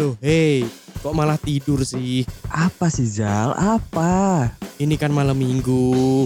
Loh, hei, kok malah tidur sih? Apa sih Zal? Apa? Ini kan malam minggu.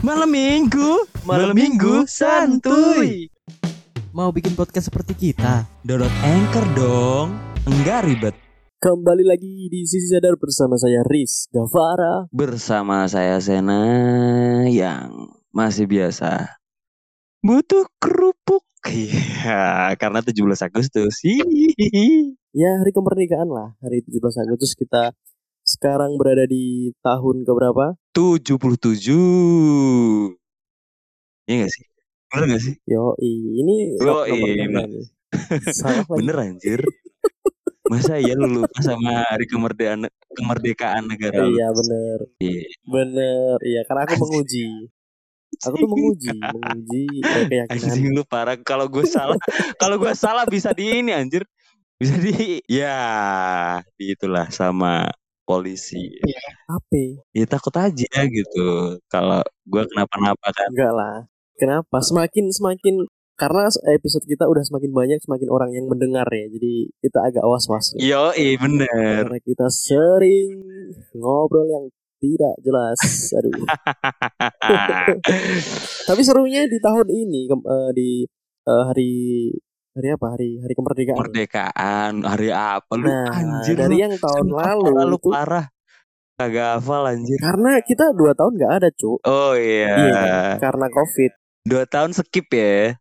Malam minggu? Malam minggu santuy. Mau bikin podcast seperti kita? Download Anchor dong. Enggak ribet. Kembali lagi di Sisi Sadar bersama saya Riz Gavara. Bersama saya Sena yang masih biasa butuh kerupuk. Iya, karena 17 Agustus. Hihihi. Ya hari kemerdekaan lah, hari 17 Agustus kita sekarang berada di tahun keberapa? 77. Iya gak sih? Bener gak sih? Yo, ini Yo, iya? Salah. Bener anjir. Masa ya lu lupa sama hari kemerdekaan kemerdekaan negara lu? Iya bener, Iya. bener. Iya karena aku menguji. Aku tuh menguji, menguji eh, keyakinan. Anjing lu parah. Kalau gue salah, kalau gue salah bisa di ini anjir. Bisa di ya di itulah sama polisi. Apa? Ya takut aja gitu. Kalau gue kenapa-napa kan. Enggak lah. Kenapa? Semakin semakin karena episode kita udah semakin banyak, semakin orang yang mendengar ya. Jadi kita agak was-was. nih. Yo, bener. Karena kita sering ngobrol yang tidak jelas. Aduh. Tapi serunya di tahun ini eh, di eh, hari hari apa? Hari hari kemerdekaan. Kemerdekaan hari apa lu Nah, anjir dari lu. yang tahun lalu parah, lu itu parah. Kagak hafal anjir. karena kita dua tahun nggak ada cu. Oh iya. Iya? Karena covid. Dua tahun skip ya.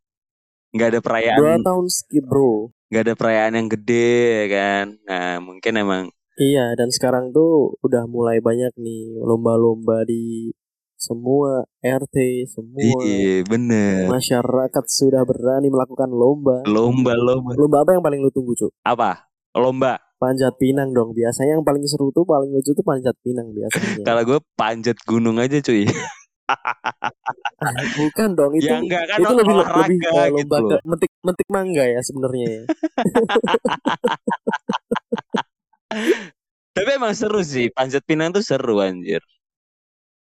Nggak ada perayaan. Dua tahun skip bro. nggak ada perayaan yang gede kan. Nah mungkin emang Iya dan sekarang tuh udah mulai banyak nih lomba-lomba di semua RT, semua iya bener. masyarakat sudah berani melakukan lomba. Lomba lomba Lomba apa yang paling lu tunggu cu? apa? Lomba. Panjat pinang dong. Biasanya yang paling seru tuh paling lucu tuh panjat pinang biasanya. Kalau gue panjat gunung aja cuy. Bukan dong itu. ya enggak kan itu lebih olahraga lebih gitu lomba loh. ke- metik metik mangga ya sebenarnya ya. Tapi emang seru sih. Panjat pinang tuh seru anjir.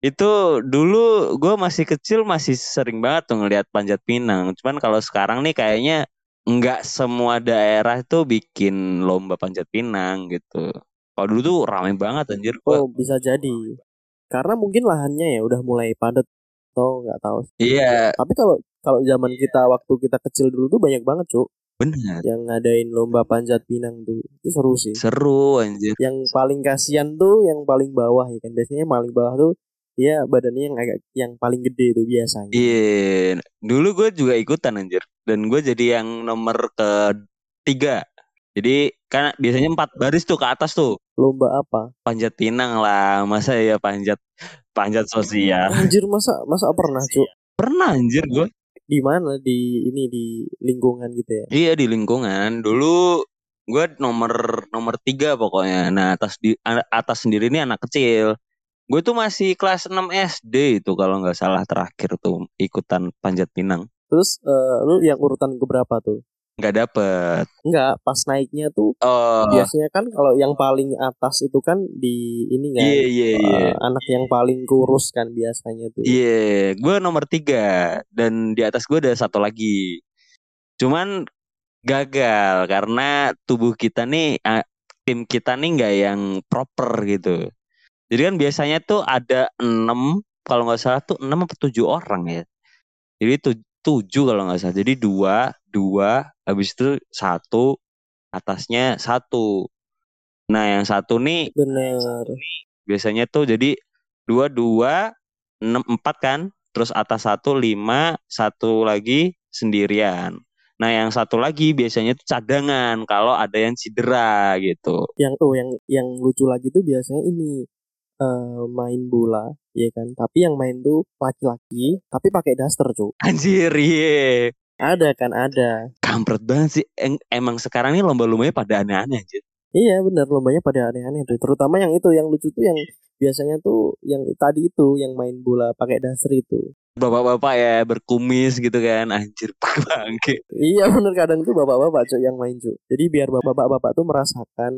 Itu dulu gue masih kecil masih sering banget tuh ngeliat panjat pinang. Cuman kalau sekarang nih kayaknya nggak semua daerah tuh bikin lomba panjat pinang gitu. Kalau dulu tuh ramai banget anjir. Gua Oh bisa jadi. Karena mungkin lahannya ya udah mulai padat atau nggak tahu. Iya Tapi kalau kalau zaman kita waktu kita kecil dulu tuh banyak banget cuk bener. yang ngadain lomba panjat pinang tuh. Itu seru sih. Seru anjir. Yang paling kasihan tuh yang paling bawah ya kan. Biasanya paling bawah tuh ya badannya yang agak yang paling gede tuh biasanya. Iya, dulu gue juga ikutan anjir. Dan gue jadi yang nomor ketiga. Jadi kan biasanya empat baris tuh ke atas tuh. Lomba apa? Panjat pinang lah. Masa ya panjat panjat sosial. Anjir masa masa pernah cuk? Pernah anjir gue. Di mana di ini di lingkungan gitu ya? Iya di lingkungan. Dulu gue nomor nomor tiga pokoknya. Nah atas di atas sendiri ini anak kecil. Gue tuh masih kelas 6 SD itu kalau nggak salah terakhir tuh ikutan panjat pinang. Terus eh, lu yang urutan keberapa tuh? Nggak dapet. Enggak, pas naiknya tuh Oh biasanya kan kalau yang paling atas itu kan di ini kan iya iya iya. eh, anak yang paling kurus kan biasanya tuh. Iya, gue nomor tiga dan di atas gue ada satu lagi. Cuman gagal karena tubuh kita nih, eh, tim kita nih nggak yang proper gitu. Jadi kan biasanya tuh ada enam, kalau nggak salah tuh enam atau tujuh orang ya. Jadi tu- tujuh kalau nggak salah. Jadi dua, dua, habis itu satu, atasnya satu. Nah yang satu nih Bener. biasanya tuh jadi dua dua enam empat kan terus atas satu lima satu lagi sendirian nah yang satu lagi biasanya tuh cadangan kalau ada yang cedera gitu Yang oh yang yang lucu lagi tuh biasanya ini eh, main bola, ya kan. Tapi yang main tuh laki-laki, tapi pakai daster cuy. anjir iya Ada kan ada. kampret banget sih Em- emang sekarang ini lomba-lombanya pada aneh-aneh anjir Iya bener lombanya pada aneh-aneh tuh. Terutama yang itu yang lucu tuh yang biasanya tuh yang tadi itu yang main bola pakai daster itu. bapak-bapak ya berkumis gitu kan anjir bangke Iya bener kadang tuh bapak-bapak cuy yang main cuy. Jadi biar bapak-bapak tuh merasakan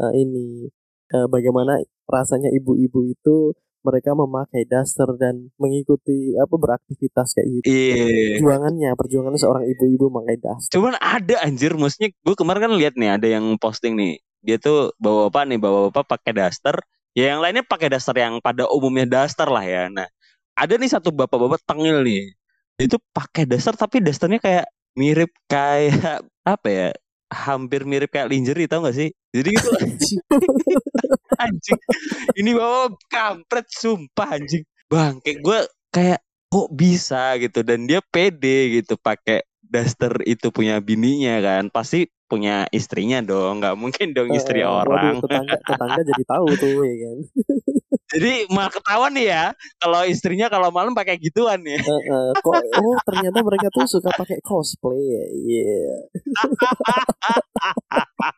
eh, ini eh, bagaimana rasanya ibu-ibu itu mereka memakai daster dan mengikuti apa beraktivitas kayak gitu. Iya. Perjuangannya, perjuangannya seorang ibu-ibu memakai daster. Cuman ada anjir, maksudnya gue kemarin kan lihat nih ada yang posting nih. Dia tuh bawa bapak nih, bawa bapak pakai daster. Ya yang lainnya pakai daster yang pada umumnya daster lah ya. Nah, ada nih satu bapak-bapak tengil nih. Itu pakai daster tapi dasternya kayak mirip kayak apa ya? Hampir mirip kayak lingerie tau gak sih? Jadi gitu anjing. Ini bawa kampret sumpah anjing. Bang, kayak gue kayak kok bisa gitu dan dia pede gitu pakai daster itu punya bininya kan pasti punya istrinya dong nggak mungkin dong istri Eh, waduh, orang tetangga, tetangga jadi tahu tuh ya kan. jadi malah ketahuan nih ya kalau istrinya kalau malam pakai gituan ya Eh, eh, kok oh ternyata mereka tuh suka pakai cosplay ya. Iya.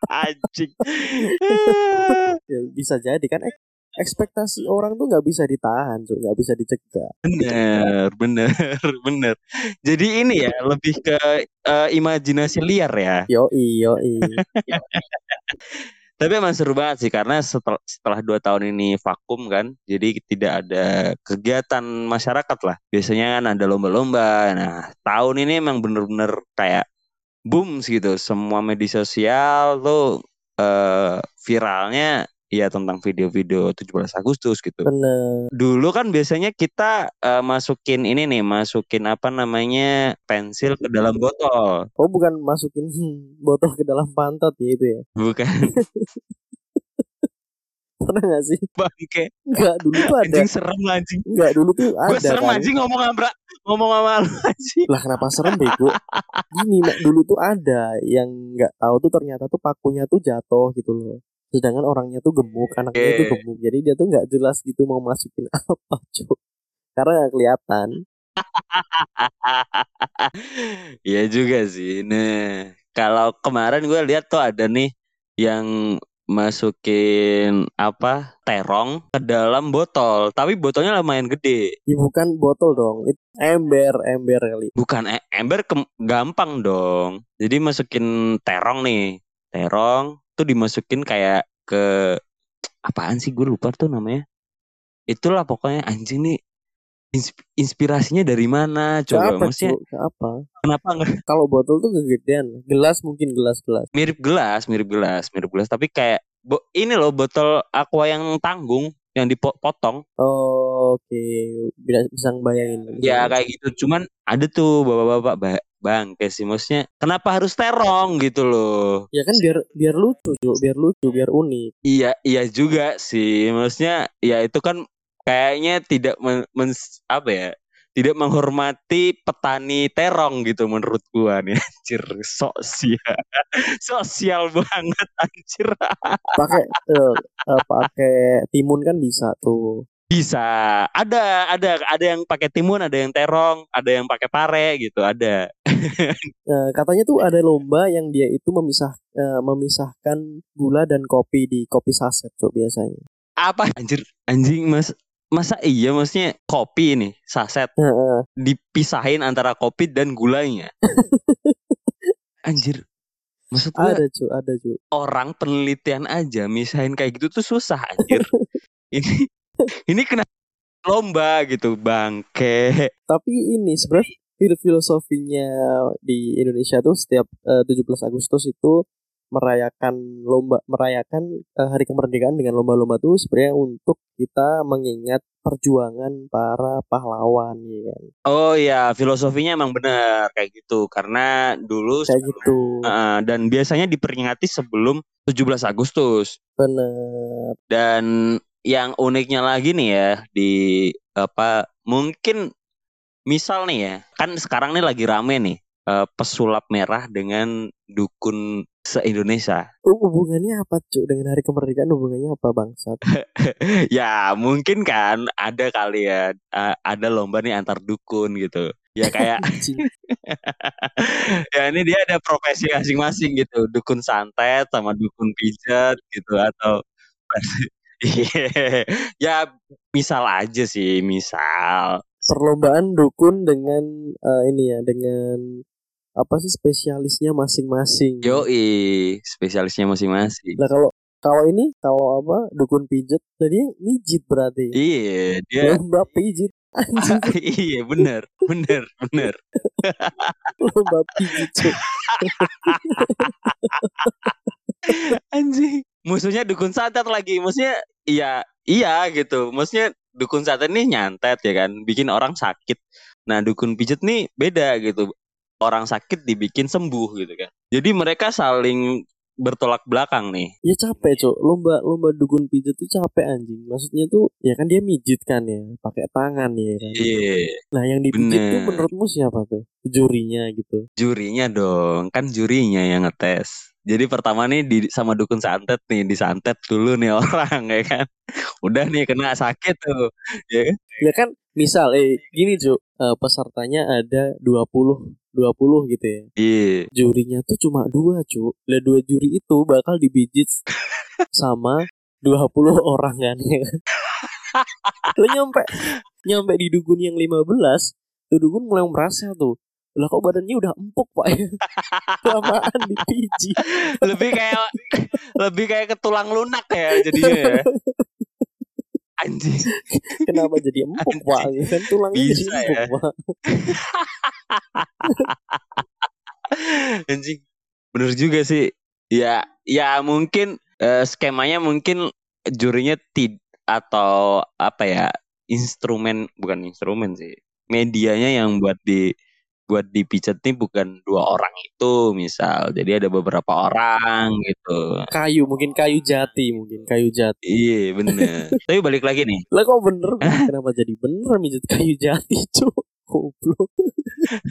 anjing Ya, bisa jadi kan ek- ekspektasi orang tuh nggak bisa ditahan, tuh nggak bisa dicegah. bener bener bener jadi ini ya lebih ke eh, imajinasi liar ya Yo yo Tapi emang seru banget sih karena setelah setelah dua tahun ini vakum kan, jadi tidak ada kegiatan masyarakat lah. Biasanya kan ada lomba-lomba. Nah tahun ini emang bener-bener kayak boom gitu. Semua media sosial tuh eh, viralnya ya tentang video-video 17 Agustus gitu. bener. Dulu kan biasanya kita eh, masukin ini nih, masukin apa namanya pensil ke dalam botol, Oh bukan masukin botol ke dalam pantat ya itu ya? bukan Pernah nggak sih? bangke. Enggak dulu tuh ada. Anjing serem anjing. Enggak dulu tuh ada Gue serem kan. anjing ngomong sama ngomong sama lu anjing. Lah kenapa serem bego? Gini Mak, dulu tuh ada yang nggak tahu tuh ternyata tuh pakunya tuh jatuh gitu loh. Sedangkan orangnya tuh gemuk, anaknya tuh gemuk. Jadi dia tuh nggak jelas gitu mau masukin apa, Cuk. Karena nggak kelihatan. Iya juga sih. Nah, kalau kemarin gue lihat tuh ada nih yang masukin apa terong ke dalam botol, tapi botolnya lumayan gede. Ya bukan botol dong, itu ember, ember kali. Bukan e- ember gampang dong. Jadi masukin terong nih, terong tuh dimasukin kayak ke apaan sih gue lupa tuh namanya. Itulah pokoknya anjing nih insp- inspirasinya dari mana coba? apa, Maksudnya? Ke apa? kenapa nggak Kalau botol tuh kegedean. Gelas mungkin gelas-gelas. mirip gelas, mirip gelas, mirip gelas, tapi kayak bo- ini loh botol aqua yang tanggung yang dipotong. Oh, Oke, bisa bisa ngebayangin. bisa Ya kayak gitu. Cuman ada tuh bapak-bapak ba- bang, kayak sih maksudnya kenapa harus terong gitu loh? Ya kan biar biar lucu, Cuk. biar lucu, biar unik. Iya, iya juga sih. Maksudnya ya itu kan kayaknya tidak men, men- apa ya? Tidak menghormati petani terong gitu menurut gua nih anjir sosial sosial banget anjir Pakai eh, pakai timun kan bisa tuh. Bisa. Ada ada ada yang pakai timun ada yang terong ada yang pakai pare gitu ada. Eh, katanya tuh ada lomba yang dia itu memisah eh, memisahkan gula dan kopi di kopi saset, Cuk, biasanya. apa? Anjir anjing mas. Masa iya maksudnya kopi ini saset? Dipisahin antara kopi dan gulanya? Anjir. Maksud gua ada, Cuk, ada, Cuk. orang penelitian aja misahin kayak gitu tuh susah anjir. Ini ini kena lomba gitu bangke Tapi ini sebenarnya fil- filosofinya di Indonesia tuh setiap eh, 17 Agustus itu merayakan lomba merayakan eh, hari kemerdekaan dengan lomba-lomba tuh sebenarnya untuk kita mengingat perjuangan para pahlawan ya kan. oh ya filosofinya emang benar kayak gitu karena dulu Kayak sebelum- gitu. Heeh, dan biasanya diperingati sebelum 17 Agustus Bener. dan yang uniknya lagi nih ya di apa mungkin misal nih ya kan sekarang nih lagi rame nih eh, pesulap merah dengan dukun se-Indonesia Oh, hubungannya apa, Cuk? Dengan hari kemerdekaan hubungannya apa, bangsat? ya mungkin kan ada kali ya eh, ada lomba nih antar dukun gitu ya kayak ya ini dia ada profesi masing-masing gitu dukun santet sama dukun pijat gitu atau. Ya misal aja sih misal Perlombaan dukun dengan eh, ini ya, dengan apa sih spesialisnya masing-masing. yoi spesialisnya masing-masing Nah kalau Kalau ini kalau apa dukun pijet, jadi mijit berarti. Iya, dia Lomba pijit. Anjing, iya bener, bener, bener. lomba pijit. Anjing. Musuhnya dukun santet lagi. Maksudnya iya, iya gitu. Maksudnya dukun santet nih nyantet ya kan, bikin orang sakit. Nah, dukun pijet nih beda gitu. Orang sakit dibikin sembuh gitu kan. Jadi mereka saling bertolak belakang nih. Ya capek, Cuk. Lomba lomba dukun pijet tuh capek anjing. Maksudnya tuh ya kan dia mijit kan ya, pakai tangan ya kan. Iya, Nah, yang dipijit tuh Bener. menurutmu siapa tuh? Jurinya gitu. jurinya dong. Kan jurinya yang ngetes. Jadi pertama nih di sama dukun santet nih, disantet dulu nih orang ya kan. Udah nih kena sakit tuh. Ya kan? Ya kan misal eh gini, Cuk. Eh, pesertanya ada 20 20 gitu ya. Iya. Jurinya tuh cuma dua, Cuk. Lah dua juri itu bakal dipijit sama 20 orang kan ya. Lo nyampe nyampe di dukun yang 15, tuh dukun mulai merasa tuh. Lah kok badannya udah empuk, Pak ya. Kelamaan dipijit. lebih kayak lebih kayak ke tulang lunak ya jadinya ya. Anjing. Kenapa jadi empuk, Pak? Ya kan tulangnya jadi Bisa empuk, ya. Pak. Anjing. Bener juga sih. Ya, ya mungkin eh, skemanya mungkin jurinya tid atau apa ya? Instrumen bukan instrumen sih. Medianya yang buat di buat dipijet nih bukan dua orang itu misal. Jadi ada beberapa orang gitu. Kayu, mungkin kayu jati, mungkin kayu jati. Iya bener. Tapi balik lagi nih. Lah kok bener? Kenapa jadi bener mijit kayu jati, Cuk? Goblok.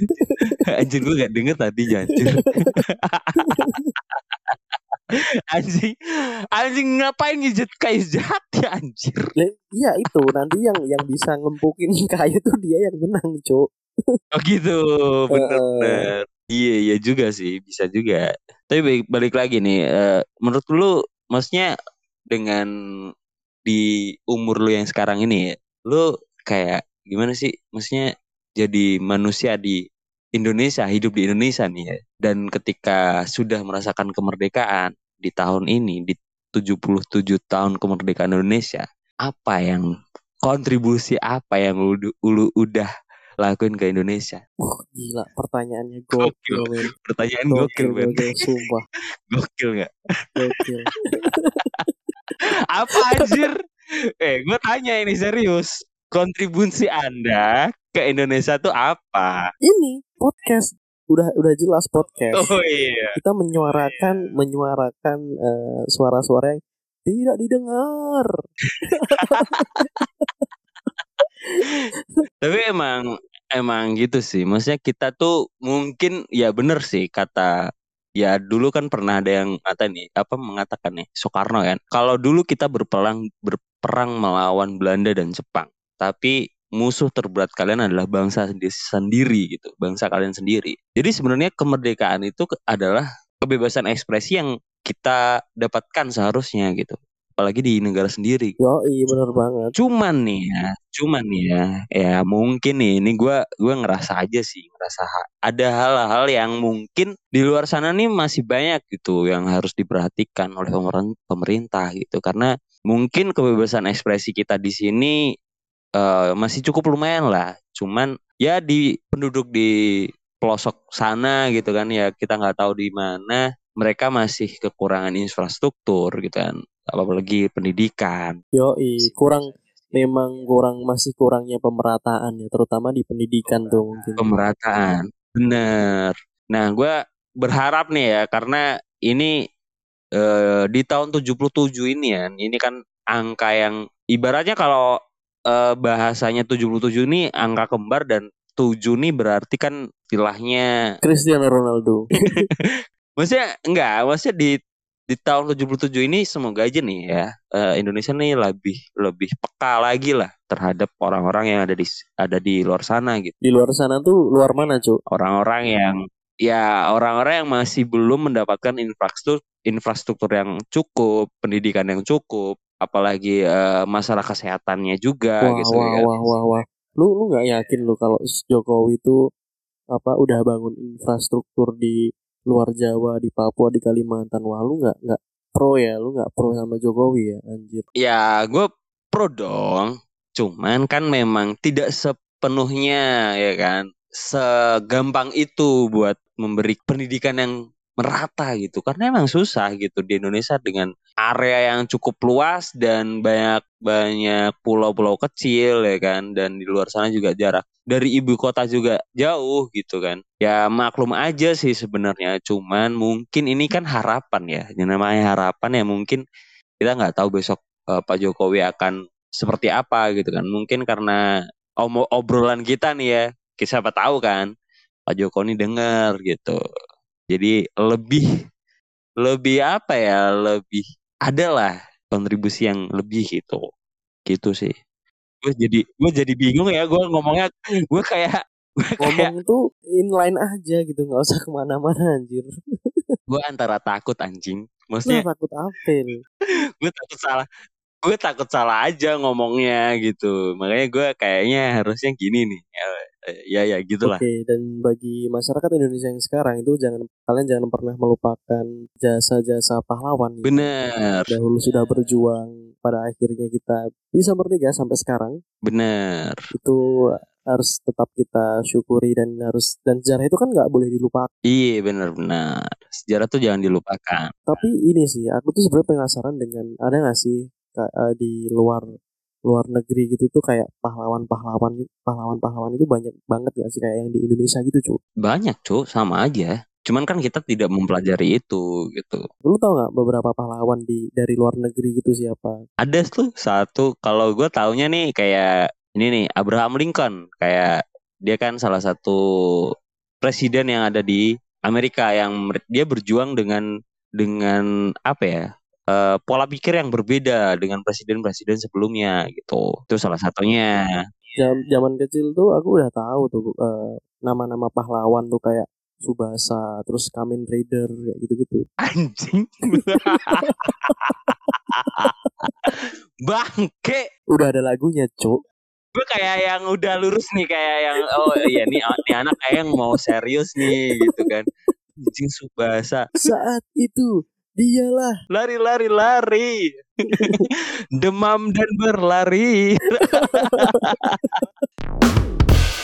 Anjir gue gak denger tadi anjir. anjing anjing ngapain ngijet kayu jati anjir iya itu nanti yang yang bisa ngempukin kayu tuh dia yang menang, Cuk. Oh gitu. Bener iya iya juga sih bisa juga. Tapi balik, balik lagi nih eh, menurut lu maksudnya dengan di umur lu yang sekarang ini ya, lu kayak gimana sih? Maksudnya jadi manusia di Indonesia hidup di Indonesia nih ya. Dan ketika sudah merasakan kemerdekaan di tahun ini di 77 tahun kemerdekaan Indonesia apa yang kontribusi apa yang lu, lu udah lakuin ke Indonesia Wah, gila pertanyaannya gokil, men. pertanyaan Gokil, gokil Ben gokil, sumpah. gokil nggak Gokil. apa anjir eh gue tanya ini serius kontribusi anda ke Indonesia tuh apa Ini podcast udah udah jelas podcast. oh iya Kita menyuarakan menyuarakan eh, suara-suara yang tidak didengar. Tapi emang emang gitu sih. Maksudnya kita tuh mungkin ya bener sih kata ya dulu kan pernah ada yang kata nih apa mengatakan nih Soekarno kan. Kalau dulu kita berperang berperang melawan Belanda dan Jepang, tapi musuh terberat kalian adalah bangsa sendi- sendiri gitu, bangsa kalian sendiri. Jadi sebenarnya kemerdekaan itu adalah kebebasan ekspresi yang kita dapatkan seharusnya gitu. Apalagi di negara sendiri. Yo, iya bener banget. Cuman nih ya, cuman nih ya, ya mungkin nih, ini gua gua ngerasa aja sih, ngerasa ada hal-hal yang mungkin di luar sana nih masih banyak gitu yang harus diperhatikan oleh pemerin- pemerintah gitu, karena mungkin kebebasan ekspresi kita di sini eh, masih cukup lumayan lah, cuman ya di penduduk di pelosok sana gitu kan ya kita nggak tahu di mana mereka masih kekurangan infrastruktur gitu kan, apalagi pendidikan. Yo, kurang memang kurang masih kurangnya pemerataan ya, terutama di pendidikan tuh mungkin. pemerataan bener nah gue berharap nih ya karena ini eh, di tahun 77 ini ya ini kan angka yang ibaratnya kalau eh, bahasanya 77 ini angka kembar dan 7 nih berarti kan istilahnya Cristiano Ronaldo. maksudnya enggak maksudnya di di tahun 77 ini semoga aja nih ya eh, Indonesia nih lebih lebih peka lagi lah terhadap orang-orang yang ada di ada di luar sana gitu Di luar sana tuh luar mana, Cuk? orang-orang yang ya orang-orang yang masih belum mendapatkan infrastruktur infrastruktur yang cukup, pendidikan yang cukup, apalagi eh, masalah kesehatannya juga Wah, gitu wah, ya. wah, wah, wah. Lu lu nggak yakin lu kalau Jokowi itu apa udah bangun infrastruktur di luar Jawa, di Papua, di Kalimantan? Wah, lu nggak nggak pro ya, lu nggak pro sama Jokowi ya, anjir. Ya, gue pro dong. Cuman kan memang tidak sepenuhnya ya kan segampang itu buat memberi pendidikan yang merata gitu. Karena emang susah gitu di Indonesia dengan area yang cukup luas dan banyak banyak pulau-pulau kecil ya kan? Dan di luar sana juga jarak. Dari ibu kota juga jauh gitu kan. Ya maklum aja sih sebenarnya. Cuman mungkin ini kan harapan ya. Yang namanya harapan ya. Mungkin kita nggak tahu besok uh, Pak Jokowi akan seperti apa gitu kan. Mungkin karena om obrolan kita nih ya. Siapa tahu kan. Pak Jokowi dengar gitu jadi lebih lebih apa ya lebih adalah kontribusi yang lebih gitu. Gitu sih. Gue jadi gue jadi bingung ya gue ngomongnya gue kayak gue ngomong tuh inline aja gitu nggak usah ke mana-mana anjir. Gue antara takut anjing. Maksudnya nah, takut apa gue takut salah gue takut salah aja ngomongnya gitu. Makanya gue kayaknya harusnya gini nih ya ya, ya gitulah. Oke okay, dan bagi masyarakat Indonesia yang sekarang itu jangan kalian jangan pernah melupakan jasa-jasa pahlawan benar. Dahulu sudah berjuang pada akhirnya kita bisa merdeka sampai sekarang. Benar. Itu harus tetap kita syukuri dan harus dan sejarah itu kan nggak boleh dilupakan. Iya benar-benar sejarah tuh jangan dilupakan. Tapi ini sih aku tuh sebenarnya penasaran dengan ada nggak sih uh, di luar luar negeri gitu tuh kayak pahlawan-pahlawan pahlawan-pahlawan itu banyak banget gak sih kayak yang di Indonesia gitu cu banyak cu sama aja. Cuman kan kita tidak mempelajari itu gitu. Lu tau nggak beberapa pahlawan di dari luar negeri gitu siapa? Ada tuh satu kalau gue taunya nih kayak ini nih Abraham Lincoln. Kayak dia kan salah satu presiden yang ada di Amerika yang dia berjuang dengan dengan apa ya uh, pola pikir yang berbeda dengan presiden-presiden sebelumnya gitu. Itu salah satunya. Jam zaman kecil tuh aku udah tahu tuh uh, nama-nama pahlawan tuh kayak Subasa, terus Kamen Rider kayak gitu-gitu. Anjing. Bangke. Udah ada lagunya, Cuk. Gue kayak yang udah lurus nih kayak yang oh iya nih, nih anak kayak yang mau serius nih gitu kan. Anjing Subasa. Saat itu Dialah. Lari, lari, lari. Demam dan berlari.